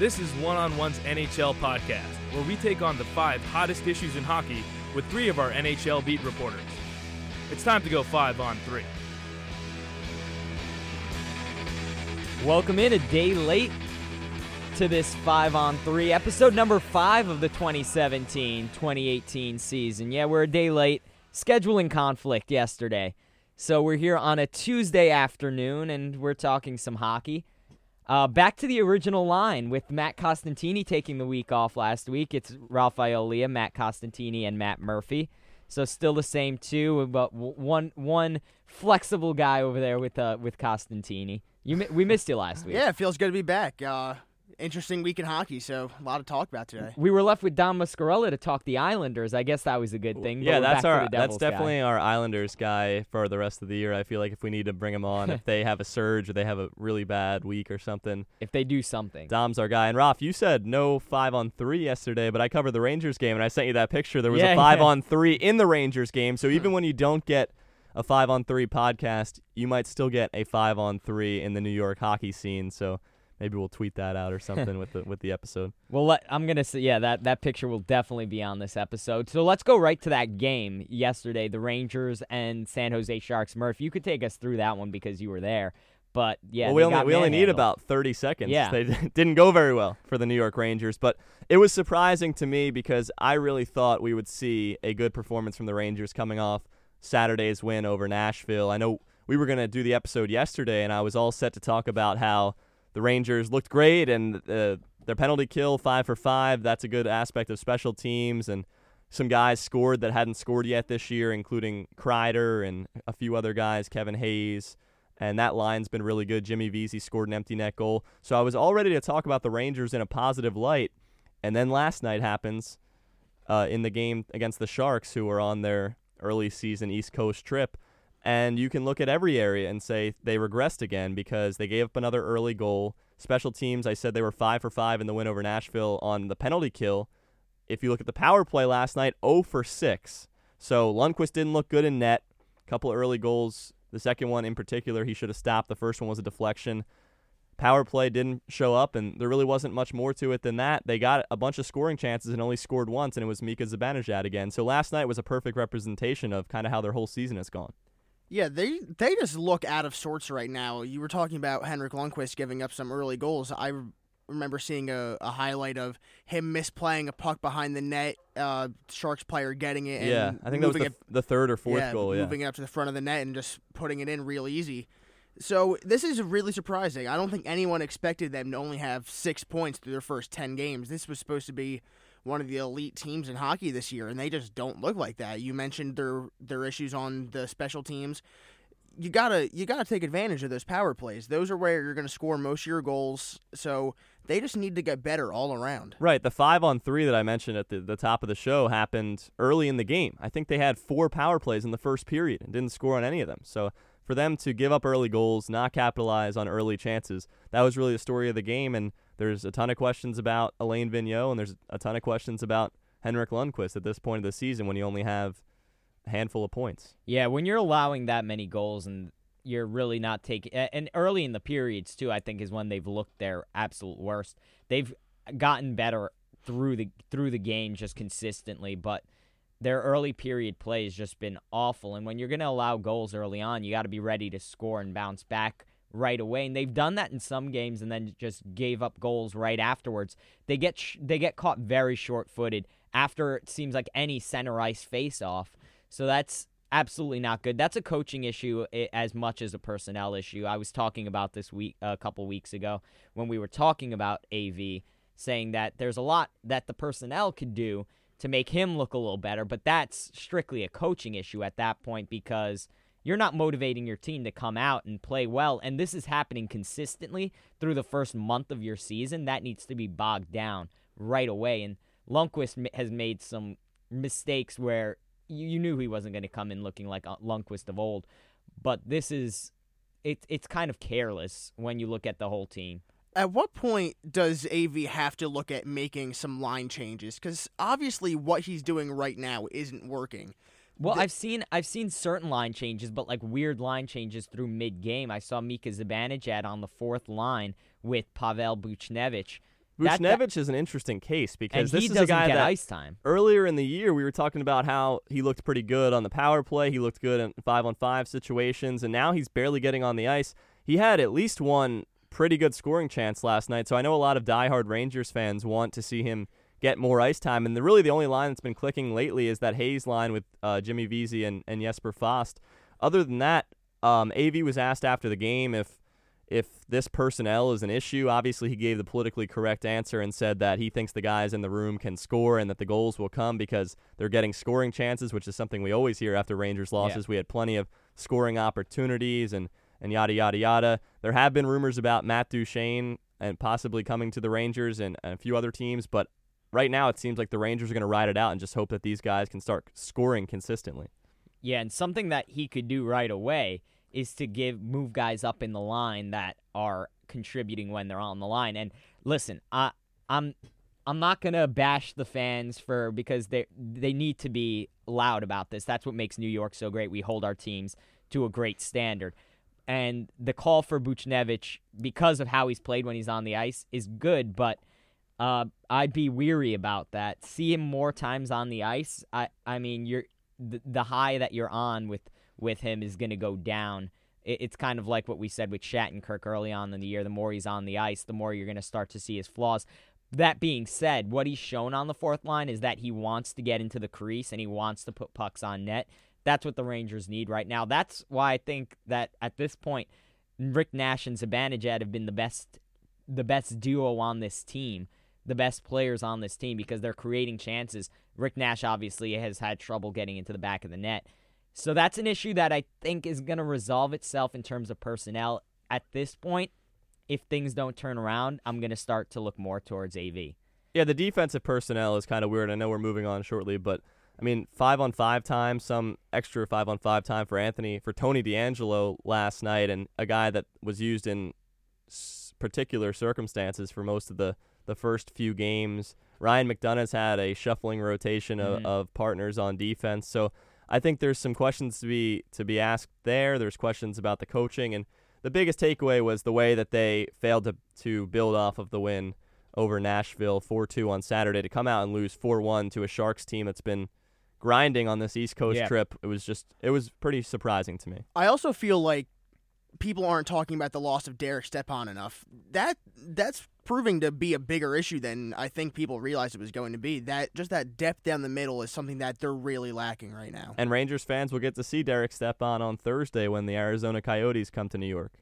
This is One on One's NHL podcast, where we take on the five hottest issues in hockey with three of our NHL beat reporters. It's time to go five on three. Welcome in a day late to this 5 on 3 episode number 5 of the 2017-2018 season. Yeah, we're a day late. Scheduling conflict yesterday. So we're here on a Tuesday afternoon and we're talking some hockey. Uh, back to the original line with Matt Costantini taking the week off last week. It's Rafael Leah, Matt Costantini, and Matt Murphy. So still the same two, but one one flexible guy over there with uh with Costantini. You we missed you last week. Yeah, it feels good to be back. Uh, interesting week in hockey, so a lot to talk about today. We were left with Don Muscarella to talk the Islanders. I guess that was a good thing. Yeah, that's our that's that's guy. definitely our Islanders guy for the rest of the year. I feel like if we need to bring him on, if they have a surge or they have a really bad week or something, if they do something. Dom's our guy. And Roth, you said no five on three yesterday, but I covered the Rangers game and I sent you that picture. There was Yeah, a five yeah. on three in the Rangers game. So even when you don't get a five on three podcast, you might still get a five on three in the New York hockey scene. So maybe we'll tweet that out or something with the with the episode. Well, let, I'm gonna say yeah that that picture will definitely be on this episode. So let's go right to that game yesterday, the Rangers and San Jose Sharks. Murph, you could take us through that one because you were there. But yeah, well, we only we only need about 30 seconds. Yeah. They didn't go very well for the New York Rangers, but it was surprising to me because I really thought we would see a good performance from the Rangers coming off Saturday's win over Nashville. I know we were going to do the episode yesterday and I was all set to talk about how the Rangers looked great and uh, their penalty kill 5 for 5, that's a good aspect of special teams and some guys scored that hadn't scored yet this year, including Kreider and a few other guys, Kevin Hayes and that line's been really good. Jimmy Vesey scored an empty net goal. So I was all ready to talk about the Rangers in a positive light, and then last night happens uh, in the game against the Sharks, who are on their early season East Coast trip, and you can look at every area and say they regressed again because they gave up another early goal. Special teams, I said they were five for five in the win over Nashville on the penalty kill. If you look at the power play last night, 0 for 6. So Lundqvist didn't look good in net. A Couple early goals the second one in particular, he should have stopped. The first one was a deflection. Power play didn't show up, and there really wasn't much more to it than that. They got a bunch of scoring chances and only scored once, and it was Mika Zibanejad again. So last night was a perfect representation of kind of how their whole season has gone. Yeah, they they just look out of sorts right now. You were talking about Henrik Lundqvist giving up some early goals. I remember seeing a, a highlight of him misplaying a puck behind the net, uh, Sharks player getting it. And yeah, I think that was the, it, the third or fourth yeah, goal. Yeah, moving it up to the front of the net and just putting it in real easy. So this is really surprising. I don't think anyone expected them to only have six points through their first ten games. This was supposed to be one of the elite teams in hockey this year, and they just don't look like that. You mentioned their their issues on the special teams. You gotta you gotta take advantage of those power plays. Those are where you're gonna score most of your goals. So they just need to get better all around. Right. The five on three that I mentioned at the, the top of the show happened early in the game. I think they had four power plays in the first period and didn't score on any of them. So for them to give up early goals, not capitalize on early chances, that was really the story of the game. And there's a ton of questions about Alain Vigneault, and there's a ton of questions about Henrik Lundqvist at this point of the season when you only have a handful of points. Yeah, when you're allowing that many goals and you're really not taking and early in the periods too, I think is when they've looked their absolute worst. They've gotten better through the through the game just consistently, but their early period play has just been awful. And when you're going to allow goals early on, you got to be ready to score and bounce back right away. And they've done that in some games, and then just gave up goals right afterwards. They get sh- they get caught very short-footed after it seems like any center ice face-off. So that's absolutely not good. That's a coaching issue eh, as much as a personnel issue. I was talking about this week a couple weeks ago when we were talking about AV, saying that there's a lot that the personnel could do to make him look a little better, but that's strictly a coaching issue at that point because you're not motivating your team to come out and play well. And this is happening consistently through the first month of your season. That needs to be bogged down right away. And Lundqvist has made some mistakes where you, knew he wasn't going to come in looking like uh, Lundqvist of old. But this is, it, it's kind of careless when you look at the whole team. At what point does AV have to look at making some line changes? Because obviously, what he's doing right now isn't working. Well, I've seen I've seen certain line changes, but like weird line changes through mid game. I saw Mika Zibanejad on the fourth line with Pavel Buchnevich. Buchnevich is an interesting case because this is a guy that ice time. earlier in the year we were talking about how he looked pretty good on the power play. He looked good in five on five situations, and now he's barely getting on the ice. He had at least one pretty good scoring chance last night. So I know a lot of diehard Rangers fans want to see him get more ice time. And the, really the only line that's been clicking lately is that Hayes line with uh, Jimmy Vesey and, and Jesper Fast. Other than that, um, AV was asked after the game if if this personnel is an issue. Obviously, he gave the politically correct answer and said that he thinks the guys in the room can score and that the goals will come because they're getting scoring chances, which is something we always hear after Rangers losses. We had plenty of scoring opportunities and, and yada, yada, yada. There have been rumors about Matt Duchene and possibly coming to the Rangers and, and a few other teams, but right now it seems like the Rangers are going to ride it out and just hope that these guys can start scoring consistently. Yeah, and something that he could do right away is to give move guys up in the line that are contributing when they're on the line. And listen, I I'm I'm not gonna bash the fans for because they they need to be loud about this. That's what makes New York so great. We hold our teams to a great standard. And the call for Buchnevich, because of how he's played when he's on the ice, is good, but uh, I'd be weary about that. See him more times on the ice. I I mean, you're the, the high that you're on with with him is going to go down. It, it's kind of like what we said with Shattenkirk early on in the year. The more he's on the ice, the more you're going to start to see his flaws. That being said, what he's shown on the fourth line is that he wants to get into the crease and he wants to put pucks on net. That's what the Rangers need right now. That's why I think that at this point, Rick Nash and Zibanejad have been the best, the best duo on this team, the best players on this team because they're creating chances. Rick Nash obviously has had trouble getting into the back of the net. So that's an issue that I think is going to resolve itself in terms of personnel. At this point, if things don't turn around, I'm going to start to look more towards AV. Yeah, the defensive personnel is kind of weird. I know we're moving on shortly, but I mean, five on five time, some extra five on five time for Anthony, for Tony DeAngelo last night, and a guy that was used in particular circumstances for most of the, the first few games. Ryan McDonagh's had a shuffling rotation of, Mhm. of partners on defense. So I think there's some questions to be to be asked there. There's questions about the coaching, and the biggest takeaway was the way that they failed to to build off of the win over Nashville 4-2 on Saturday to come out and lose 4-1 to a Sharks team that's been grinding on this East Coast Yeah. trip. It was just it was pretty surprising to me. I also feel like people aren't talking about the loss of Derek Stepan enough. That that's proving to be a bigger issue than I think people realized it was going to be. That just that depth down the middle is something that they're really lacking right now. And Rangers fans will get to see Derek Stepan on Thursday when the Arizona Coyotes come to New York.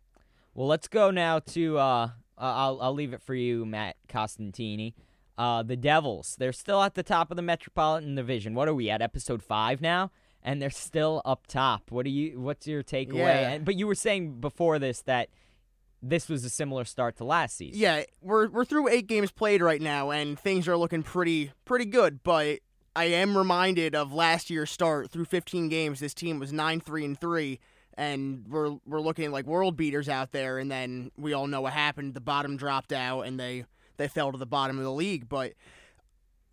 Well, let's go now to. Uh, I'll I'll leave it for you, Matt Costantini. Uh, the Devils. They're still at the top of the Metropolitan Division. What are we at? Episode five now, and they're still up top. What do you? What's your takeaway? Yeah. And, but you were saying before this that this was a similar start to last season. Yeah, we're we're through eight games played right now, and things are looking pretty pretty good. But I am reminded of last year's start through 15 games. This team was nine three and three, and we're we're looking like world beaters out there. And then we all know what happened. The bottom dropped out, and they they fell to the bottom of the league. But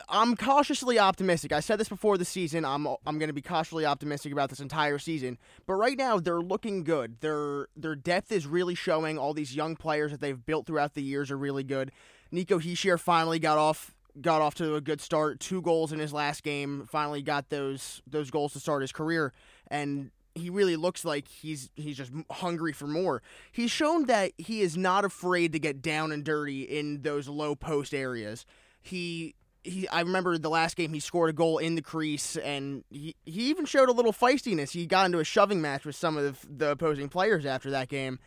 I'm cautiously optimistic. I said this before the season. I'm I'm going to be cautiously optimistic about this entire season. But right now they're looking good. Their their depth is really showing. All these young players that they've built throughout the years are really good. Nico Hischier finally got off got off to a good start. Two goals in his last game. Finally got those those goals to start his career and he really looks like he's he's just hungry for more. He's shown that he is not afraid to get down and dirty in those low post areas. He he I remember the last game he scored a goal in the crease and he, he even showed a little feistiness. He got into a shoving match with some of the, the opposing players after that game.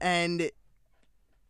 And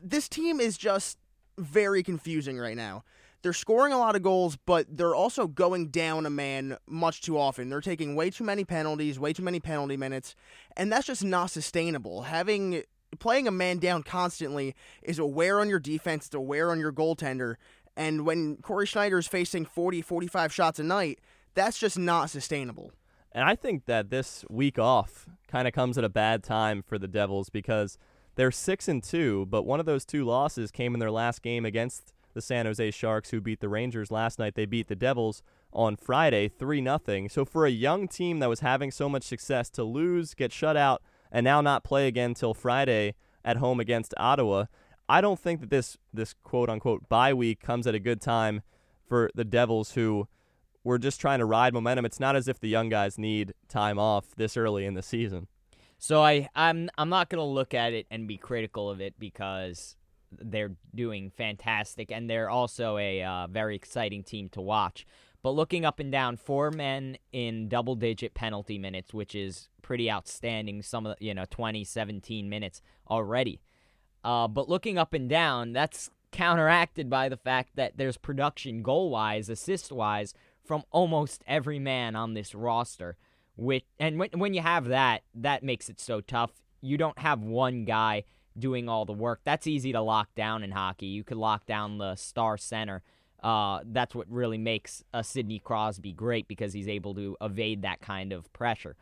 this team is just very confusing right now. They're scoring a lot of goals, but they're also going down a man much too often. They're taking way too many penalties, way too many penalty minutes, and that's just not sustainable. Having playing a man down constantly is a wear on your defense, it's a wear on your goaltender. And when Cory Schneider is facing 40, 45 shots a night, that's just not sustainable. And I think that this week off kind of comes at a bad time for the Devils because they're 6 and 2, but one of those two losses came in their last game against the San Jose Sharks who beat the Rangers last night. They beat the Devils on Friday 3 nothing. So for a young team that was having so much success to lose, get shut out and now not play again till Friday at home against Ottawa, I don't think that this this quote unquote bye week comes at a good time for the Devils who were just trying to ride momentum. It's not as if the young guys need time off this early in the season. So I I'm I'm not gonna look at it and be critical of it because they're doing fantastic and they're also a uh, very exciting team to watch. But looking up and down, four men in double digit penalty minutes, which is pretty outstanding. Some of the, you know, 20, 17 minutes already. Uh, but looking up and down, that's counteracted by the fact that there's production goal wise, assist wise, from almost every man on this roster. Which, and when, when you have that, that makes it so tough. You don't have one guy doing all the work. That's easy to lock down in hockey. You could lock down the star center uh, that's what really makes a Sidney Crosby great because he's able to evade that kind of pressure.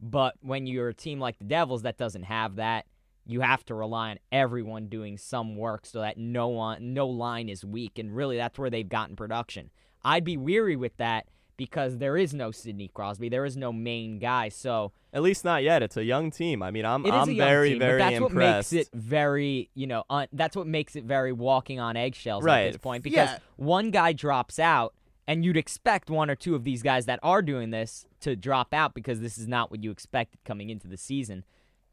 But when you're a team like the Devils that doesn't have that, you have to rely on everyone doing some work so that no one, no line is weak, and really that's where they've gotten production. I'd be weary with that because there is no Sidney Crosby, there is no main guy. So at least not yet. It's a young team. I mean, I'm it is I'm a very team, very but that's impressed. what makes it very you know un- that's what makes it very walking on eggshells Right. at this point because Yeah. one guy drops out and you'd expect one or two of these guys that are doing this to drop out because this is not what you expected coming into the season.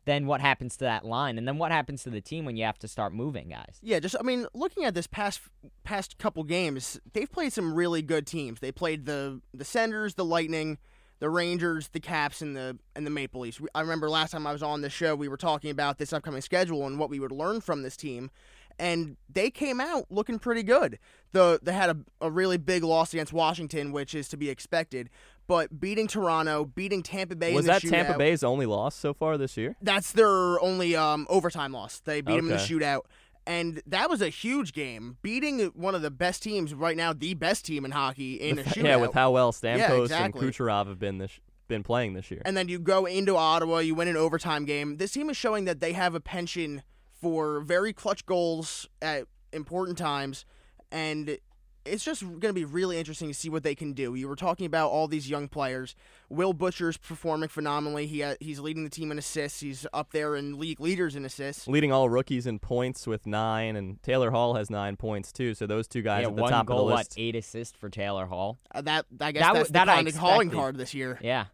Then what happens to that line, and then what happens to the team when you have to start moving guys? Yeah, just I mean, looking at this past past couple games, they've played some really good teams. They played the the Senders, the Lightning, the Rangers, the Caps, and the and the Maple Leafs. I remember last time I was on the show, we were talking about this upcoming schedule and what we would learn from this team, and they came out looking pretty good. The they had a, a really big loss against Washington, which is to be expected, but beating Toronto, beating Tampa Bay, Was in the that Tampa Bay's only loss so far this year? that's their only um, overtime loss. They beat them in the shootout, and that was a huge game, beating one of the best teams right now, the best team in hockey in a shootout. yeah, with how well Stamkos exactly. and Kucherov have been this been playing this year. and then you go into Ottawa, you win an overtime game. This team is showing that they have a penchant for very clutch goals at important times, and it's just going to be really interesting to see what they can do. You were talking about all these young players. Will Butcher's performing phenomenally. He ha- he's leading the team in assists. He's up there in league leaders in assists. Leading all rookies in points with nine, and Taylor Hall has nine points too. So those two guys yeah, at the one top goal, of the what list. eight assists for Taylor Hall. Uh, that I guess That that's w- that the I kind of calling card this year. Yeah,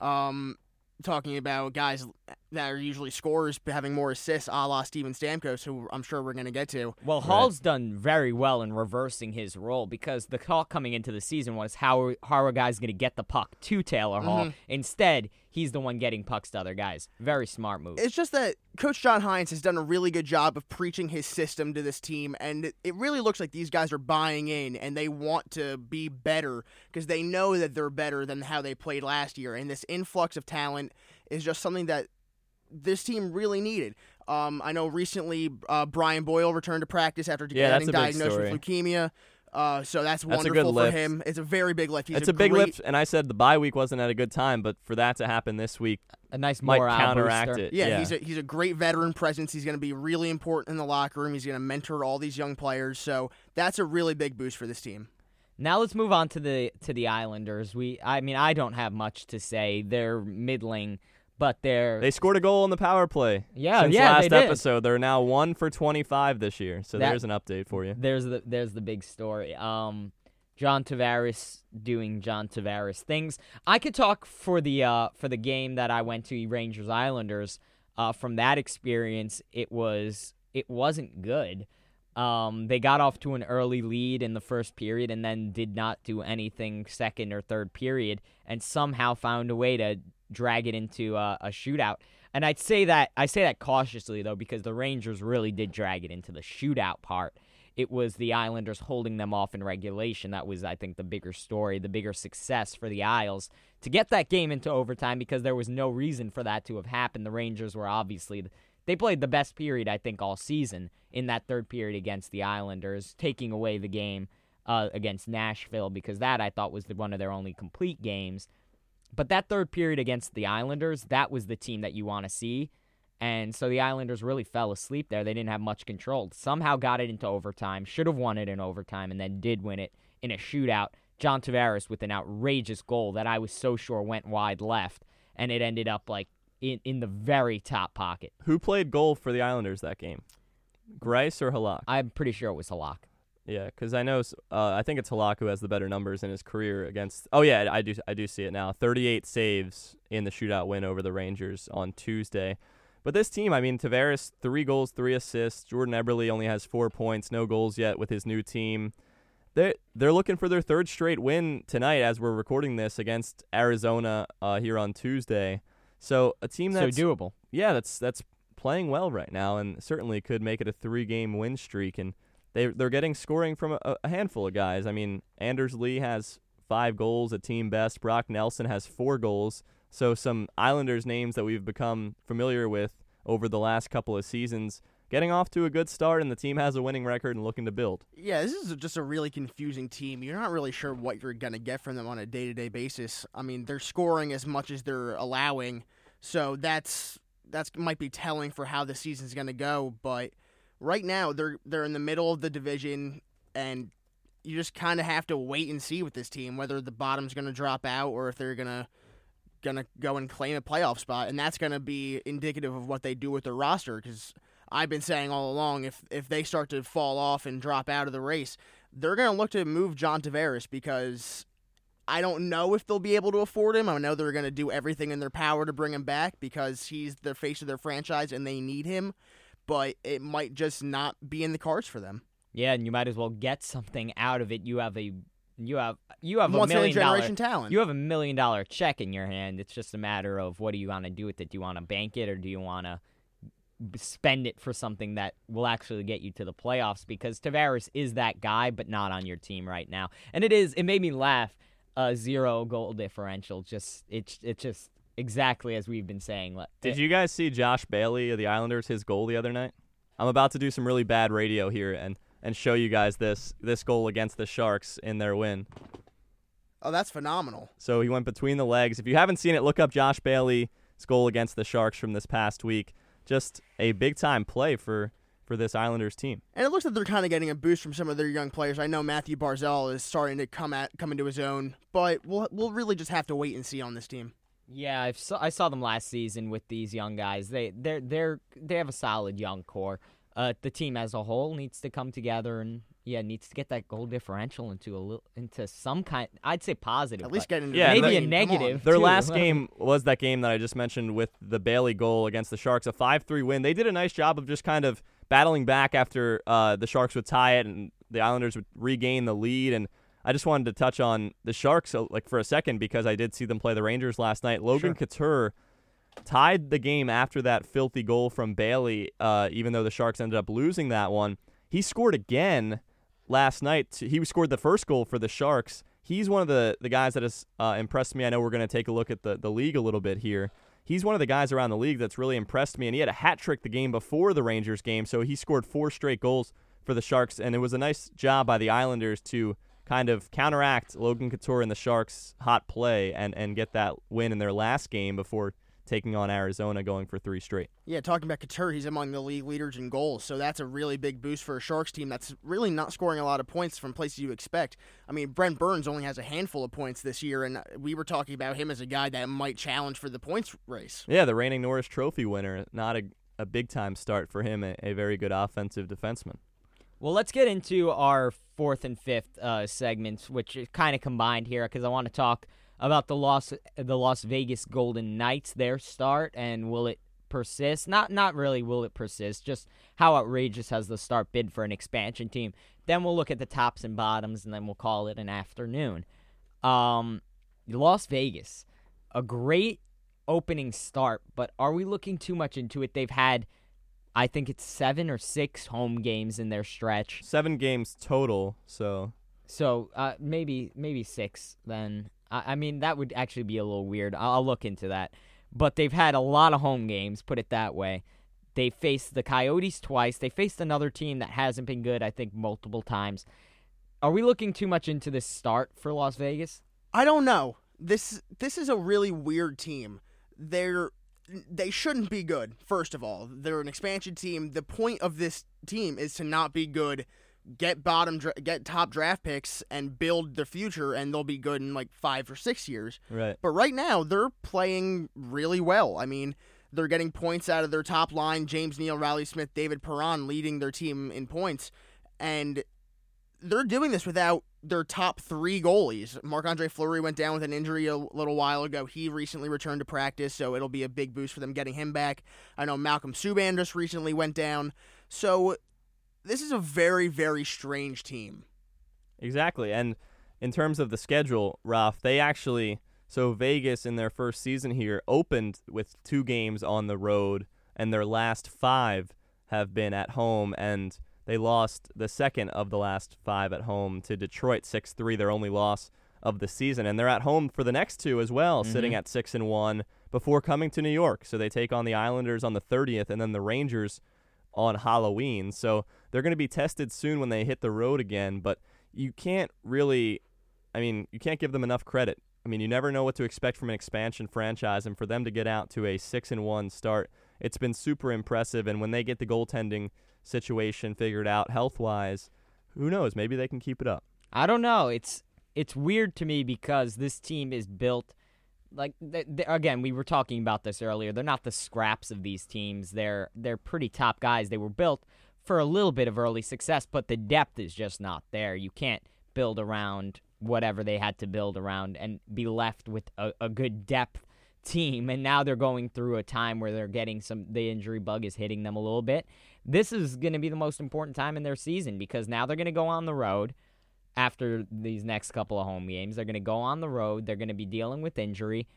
Um, talking about guys that are usually scorers but having more assists, a la Steven Stamkos, who I'm sure we're going to get to. Well, Hall's done very well in reversing his role because the talk coming into the season was how how are guys going to get the puck to Taylor Hall. Mm-hmm. Instead, he's the one getting pucks to other guys. Very smart move. It's just that Coach John Hynes has done a really good job of preaching his system to this team, and it, it really looks like these guys are buying in and they want to be better because they know that they're better than how they played last year. And this influx of talent is just something that this team really needed. Um, I know recently uh, Brian Boyle returned to practice after Yeah, getting diagnosed with leukemia. Uh, so that's, That's a wonderful good for lift. him. It's a very big lift. He's it's a, big great, lift, and I said the bye week wasn't at a good time, but for that to happen this week a nice might morale counteract booster. it. Yeah, he's a he's a great veteran presence. He's going to be really important in the locker room. He's going to mentor all these young players. So that's a really big boost for this team. Now let's move on to the to the Islanders. We, I mean, I don't have much to say. They're middling, but they're They scored a goal in the power play. Yeah, since yeah, last they did. episode, they're now one for twenty-five this year. So That- there's an update for you. there's the there's the big story. Um, John Tavares doing John Tavares things. I could talk for the uh for the game that I went to Rangers Islanders. Uh, from that experience, it was it wasn't good. Um, they got off to an early lead in the first period and then did not do anything second or third period, and somehow found a way to drag it into uh, a shootout. And I'd say that I say that cautiously though, because the Rangers really did drag it into the shootout part. It was the Islanders holding them off in regulation. That was, I think, the bigger story, the bigger success for the Isles to get that game into overtime because there was no reason for that to have happened. The Rangers were obviously they played the best period I think all season in that third period against the Islanders, taking away the game uh, against Nashville because that I thought was the, one of their only complete games. But that third period against the Islanders, that was the team that you want to see. And so the Islanders really fell asleep there. They didn't have much control. Somehow got it into overtime, should have won it in overtime, and then did win it in a shootout. John Tavares with an outrageous goal that I was so sure went wide left, and it ended up like in, in the very top pocket. Who played goal for the Islanders that game? Greiss or Halak? I'm pretty sure it was Halak. Yeah, because I know. Uh, I think it's Halak who has the better numbers in his career against. Oh yeah, I do. I do see it now. 38 saves in the shootout win over the Rangers on Tuesday. But this team, I mean, Tavares three goals, three assists. Jordan Eberle only has four points, no goals yet with his new team. They they're looking for their third straight win tonight as we're recording this against Arizona uh, here on Tuesday. So a team So that's doable. yeah, that's that's playing well right now, and certainly could make it a three-game win streak. And they they're getting scoring from a, a handful of guys. I mean, Anders Lee has five goals, a team best. Brock Nelson has four goals. So some Islanders names that we've become familiar with over the last couple of seasons, getting off to a good start, and the team has a winning record and looking to build. Yeah, this is just a really confusing team. You're not really sure what you're going to get from them on a day to day basis. I mean, they're scoring as much as they're allowing, so that's that's might be telling for how the season's going to go. But right now, they're they're in the middle of the division, and you just kind of have to wait and see with this team whether the bottom's going to drop out or if they're going to going to go and claim a playoff spot, and that's going to be indicative of what they do with their roster because. I've been saying all along, if if they start to fall off and drop out of the race, they're going to look to move John Tavares because I don't know if they'll be able to afford him. I know they're going to do everything in their power to bring him back because he's the face of their franchise and they need him, but it might just not be in the cards for them. Yeah, and you might as well get something out of it. You have a you have you have Once a a million dollar generation talent. you have a million dollar check in your hand. It's just a matter of what do you want to do with it? Do you want to bank it or do you want to spend it for something that will actually get you to the playoffs? Because Tavares is that guy, but not on your team right now. And it is. It made me laugh. Uh, zero goal differential. Just it's it's just exactly as we've been saying. Like, Did eh, you guys see Josh Bailey of the Islanders his goal the other night? I'm about to do some really bad radio here and and show you guys this this goal against the Sharks in their win. oh, that's phenomenal. So he went between the legs. If you haven't seen it, look up Josh Bailey's goal against the Sharks from this past week. Just a big time play for for this Islanders team. And it looks like they're kind of getting a boost from some of their young players. I know Mathew Barzal is starting to come at come into his own, but we'll we'll really just have to wait and see on this team. Yeah, I saw, I saw them last season with these young guys. They they're they're they have a solid young core. Uh, the team as a whole needs to come together and yeah needs to get that goal differential into a little into some kind. I'd say positive. At least but get into Yeah, the maybe a game. Come on. negative. Their too. last game was that game that I just mentioned with the Bailey goal against the Sharks, a 5 3 win. They did a nice job of just kind of battling back after uh, the Sharks would tie it and the Islanders would regain the lead. And I just wanted to touch on the Sharks uh, like for a second because I did see them play the Rangers last night. Logan Couture tied the game after that filthy goal from Bailey, uh, even though the Sharks ended up losing that one. He scored again last night. He scored the first goal for the Sharks. He's one of the, the guys that has uh, impressed me. I know we're going to take a look at the, the league a little bit here. He's one of the guys around the league that's really impressed me, and he had a hat trick the game before the Rangers game, so he scored four straight goals for the Sharks, and it was a nice job by the Islanders to kind of counteract Logan Couture and the Sharks' hot play and, and get that win in their last game before taking on Arizona, going for three straight. Yeah, talking about Couture, he's among the league leaders in goals, so that's a really big boost for a Sharks team that's really not scoring a lot of points from places you expect. I mean, Brent Burns only has a handful of points this year, and we were talking about him as a guy that might challenge for the points race. Yeah, the reigning Norris Trophy winner. Not a, a big time start for him, a, a very good offensive defenseman. Well, let's get into our fourth and fifth uh, segments, which is kind of combined here because I want to talk about the Las the Las Vegas Golden Knights, their start, and will it persist? Not not really will it persist, just how outrageous has the start been for an expansion team. Then we'll look at the tops and bottoms, and then we'll call it an afternoon. Um, Las Vegas, a great opening start, but are we looking too much into it? They've had I think it's seven or six home games in their stretch. Seven games total, so So uh, maybe maybe six. Then I, I mean that would actually be a little weird. I'll, I'll look into that. But they've had a lot of home games. Put it that way. They faced the Coyotes twice. They faced another team that hasn't been good. I think multiple times. Are we looking too much into this start for Las Vegas? I don't know. This this is a really weird team. They're they shouldn't be good. First of all, they're an expansion team. The point of this team is to not be good, get bottom, dra- get top draft picks, and build the future, and they'll be good in like five or six years. right. But right now, they're playing really well. I mean, They're getting points out of their top line: James Neal, Reilly Smith, David Perron leading their team in points, and they're doing this without their top three goalies. Marc Andre Fleury went down with an injury a little while ago. He recently returned to practice, so it'll be a big boost for them getting him back. I know Malcolm Subban just recently went down. So this is a very, very strange team. Exactly. And in terms of the schedule, Ralph, they actually so Vegas in their first season here opened with two games on the road, and their last five have been at home and they lost the second of the last five at home to Detroit 6 3, their only loss of the season. And they're at home for the next two as well, mm-hmm. sitting at 6 and 1 before coming to New York. So they take on the Islanders on the 30th and then the Rangers on Halloween. So they're going to be tested soon when they hit the road again. But you can't really, I mean, you can't give them enough credit. I mean, you never know what to expect from an expansion franchise, and for them to get out to a six and one start, it's been super impressive. And when they get the goaltending situation figured out health wise, who knows? Maybe they can keep it up. I don't know. It's it's weird to me because this team is built like they, they, again we were talking about this earlier. They're not the scraps of these teams. They're they're pretty top guys. They were built for a little bit of early success, but the depth is just not there. You can't build around whatever they had to build around and be left with a, a good depth team. And now they're going through a time where they're getting some the injury bug is hitting them a little bit this is going to be the most important time in their season because now they're going to go on the road after these next couple of home games. They're going to go on the road. They're going to be dealing with injury,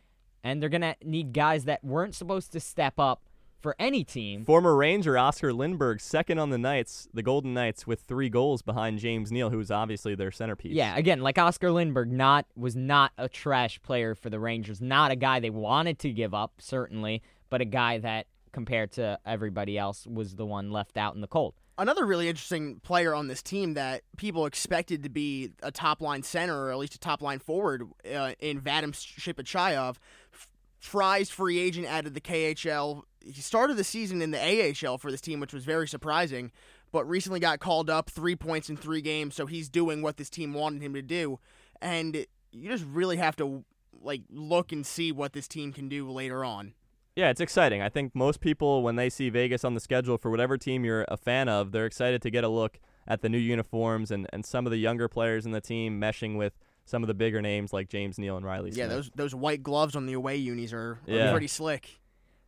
and they're going to need guys that weren't supposed to step up for any team. Former Ranger Oskar Lindberg, second on the Knights, the Golden Knights, with three goals behind James Neal, who's obviously their centerpiece. Yeah, again, like Oskar Lindberg, not was not a trash player for the Rangers. Not a guy they wanted to give up, certainly, but a guy that compared to everybody else was the one left out in the cold. Another really interesting player on this team that people expected to be a top line center or at least a top line forward uh, in Vadim Shipachyov. Fry's free agent added the KHL. He started the season in the AHL for this team, which was very surprising, but recently got called up three points in three games, so he's doing what this team wanted him to do. And you just really have to like look and see what this team can do later on. Yeah, it's exciting. I think most people, when they see Vegas on the schedule for whatever team you're a fan of, they're excited to get a look at the new uniforms and, and some of the younger players in the team meshing with some of the bigger names like James Neal and Reilly Smith. Yeah, those those white gloves on the away unis are, are yeah. pretty slick.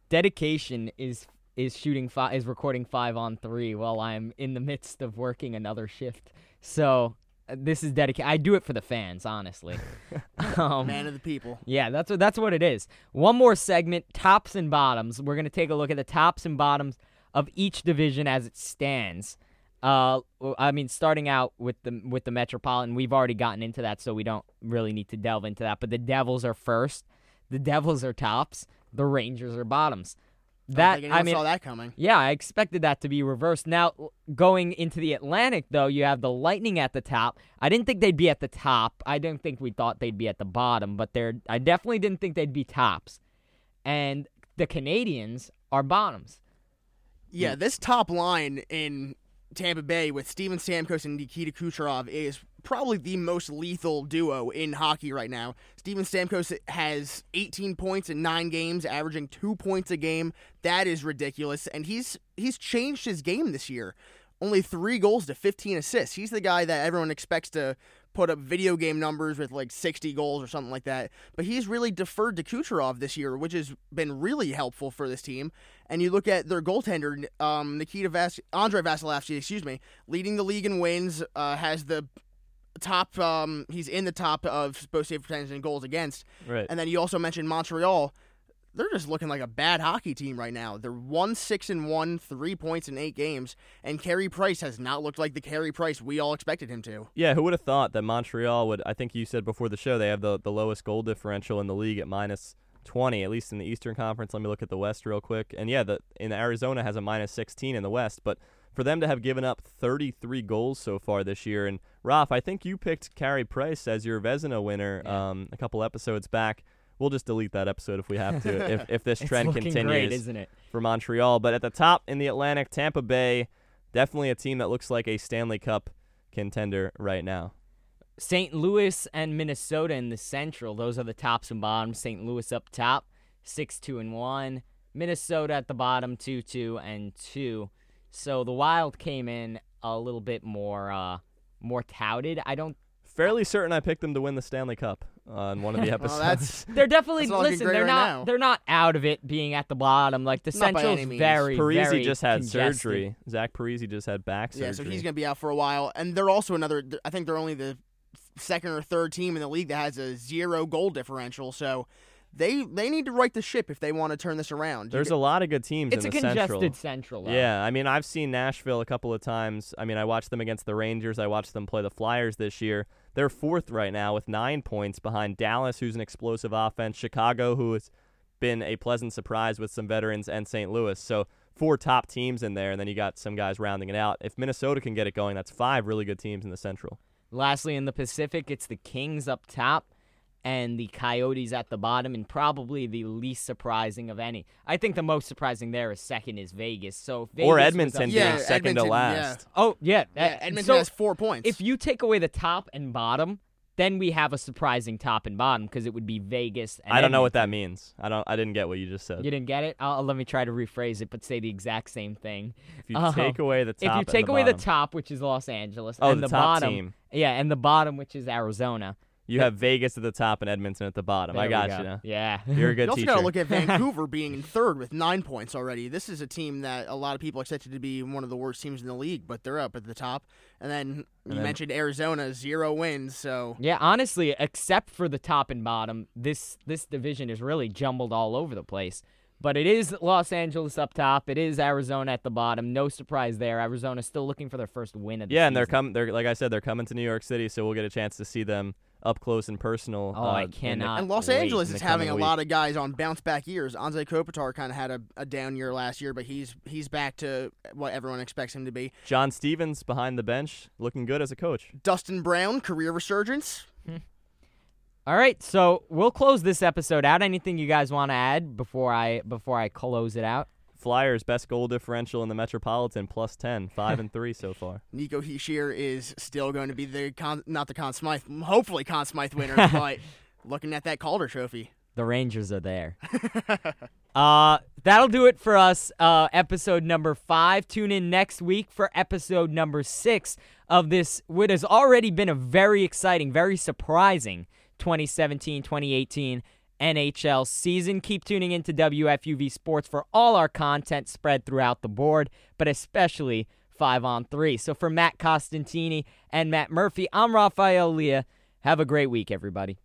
Dedication is is shooting five is recording five on three while I'm in the midst of working another shift. So this is dedicated. I do it for the fans, honestly. um, Man of the people. Yeah, that's what that's what it is. One more segment: tops and bottoms. We're gonna take a look at the tops and bottoms of each division as it stands. Uh, I mean, starting out with the with the Metropolitan, we've already gotten into that, so we don't really need to delve into that. But the Devils are first. The Devils are tops. The Rangers are bottoms. That I, I mean, saw that coming. Yeah, I expected that to be reversed. Now, going into the Atlantic, though, you have the Lightning at the top. I didn't think they'd be at the top. I didn't think we thought they'd be at the bottom, but they're. I definitely didn't think they'd be tops. And the Canadiens are bottoms. Yeah, this top line in Tampa Bay with Steven Stamkos and Nikita Kucherov is probably the most lethal duo in hockey right now. Steven Stamkos has 18 points in 9 games, averaging 2 points a game. That is ridiculous and he's he's changed his game this year. Only 3 goals to 15 assists. He's the guy that everyone expects to put up video game numbers with like 60 goals or something like that. But he's really deferred to Kucherov this year, which has been really helpful for this team. And you look at their goaltender, um, Nikita Vas- Andrei Vasilevskiy, excuse me, leading the league in wins, uh, has the top. Um, he's in the top of both save percentage and goals against. Right. And then you also mentioned Montreal they're just looking like a bad hockey team right now. They're one six and one, three points in eight games, and Carey Price has not looked like the Carey Price we all expected him to. Yeah, who would have thought that Montreal would? I think you said before the show they have the the lowest goal differential in the league at minus twenty, at least in the Eastern Conference. Let me look at the West real quick, and yeah, the in Arizona has a minus sixteen in the West, but. For them to have given up 33 goals so far this year, and Ralph, I think you picked Carey Price as your Vezina winner yeah. um, a couple episodes back. We'll just delete that episode if we have to. if, if this trend continues, great, isn't it? For Montreal, but at the top in the Atlantic, Tampa Bay, definitely a team that looks like a Stanley Cup contender right now. St. Louis and Minnesota in the Central. Those are the tops and bottoms. St. Louis up top, six two and one. Minnesota at the bottom, two, two, and two. So the Wild came in a little bit more uh, more touted. I don't. Fairly certain I picked them to win the Stanley Cup on one of the episodes. Well, that's They're definitely That's not looking listen. great They're right not. now. They're not out of it being at the bottom. Like the Not by Central's any means. very, Parise very just had congested. surgery. Zach Parise just had back surgery. yeah. So he's gonna be out for a while, and they're also another. I think they're only the second or third team in the league that has a zero goal differential. So they they need to right the ship if they want to turn this around. You There's a lot of good teams It's in a the congested Central. Central. though. Yeah, I mean, I've seen Nashville a couple of times. I mean, I watched them against the Rangers. I watched them play the Flyers this year. They're fourth right now with nine points behind Dallas, who's an explosive offense, Chicago, who has been a pleasant surprise with some veterans, and St. Louis. So four top teams in there, and then you got some guys rounding it out. If Minnesota can get it going, that's five really good teams in the Central. Lastly, in the Pacific, it's the Kings up top and the Coyotes at the bottom, and probably the least surprising of any. I think the most surprising there is second is Vegas. So if or Vegas Edmonton up- Yeah, being second Edmonton, to yeah. last. Oh yeah, yeah, uh, Edmonton so has four points. if you take away the top and bottom, then we have a surprising top and bottom because it would be Vegas. And I don't know what that means. I don't. I didn't get what you just said. You didn't get it? I'll, let me try to rephrase it, but say the exact same thing. if you Oh. take away the top, if you take the away the top, which is Los Angeles, oh, and the, the, top bottom, team, yeah, and the bottom, which is Arizona. You have Vegas at the top and Edmonton at the bottom. I There we got go. you. Now. Yeah. You're a good you also teacher. got to look at Vancouver being in third with nine points already. This is a team that a lot of people expected to be one of the worst teams in the league, but they're up at the top. And then you And then- mentioned Arizona, zero wins. So Yeah, honestly, except for the top and bottom, this this division is really jumbled all over the place. But it is Los Angeles up top. It is Arizona at the bottom. No surprise there. Arizona's still looking for their first win of the Yeah, and they're coming. They're like I said, they're coming to New York City, so we'll get a chance to see them up close and personal. Oh, uh, I in the- cannot. and Los wait. Angeles is having a coming lot of guys on bounce back years. Anze Kopitar kind of had a, a down year last year, but he's he's back to what everyone expects him to be. John Stevens behind the bench, looking good as a coach. Dustin Brown, career resurgence. All right, so we'll close this episode out. Anything you guys want to add before I before I close it out? Flyers best goal differential in the Metropolitan, plus 10, 5 and three so far. Nico Hischier is still going to be the con, not the Conn Smythe, hopefully Conn Smythe winner, but looking at that Calder Trophy. The Rangers are there. uh, that'll do it for us. Uh, episode number five. Tune in next week for episode number six of this, what has already been a very exciting, very surprising 2017 2018 NHL season. Keep tuning into WFUV Sports for all our content spread throughout the board, but especially five on three. So for Matt Costantini and Matt Murphy, I'm Raphael Leah. Have a great week, everybody.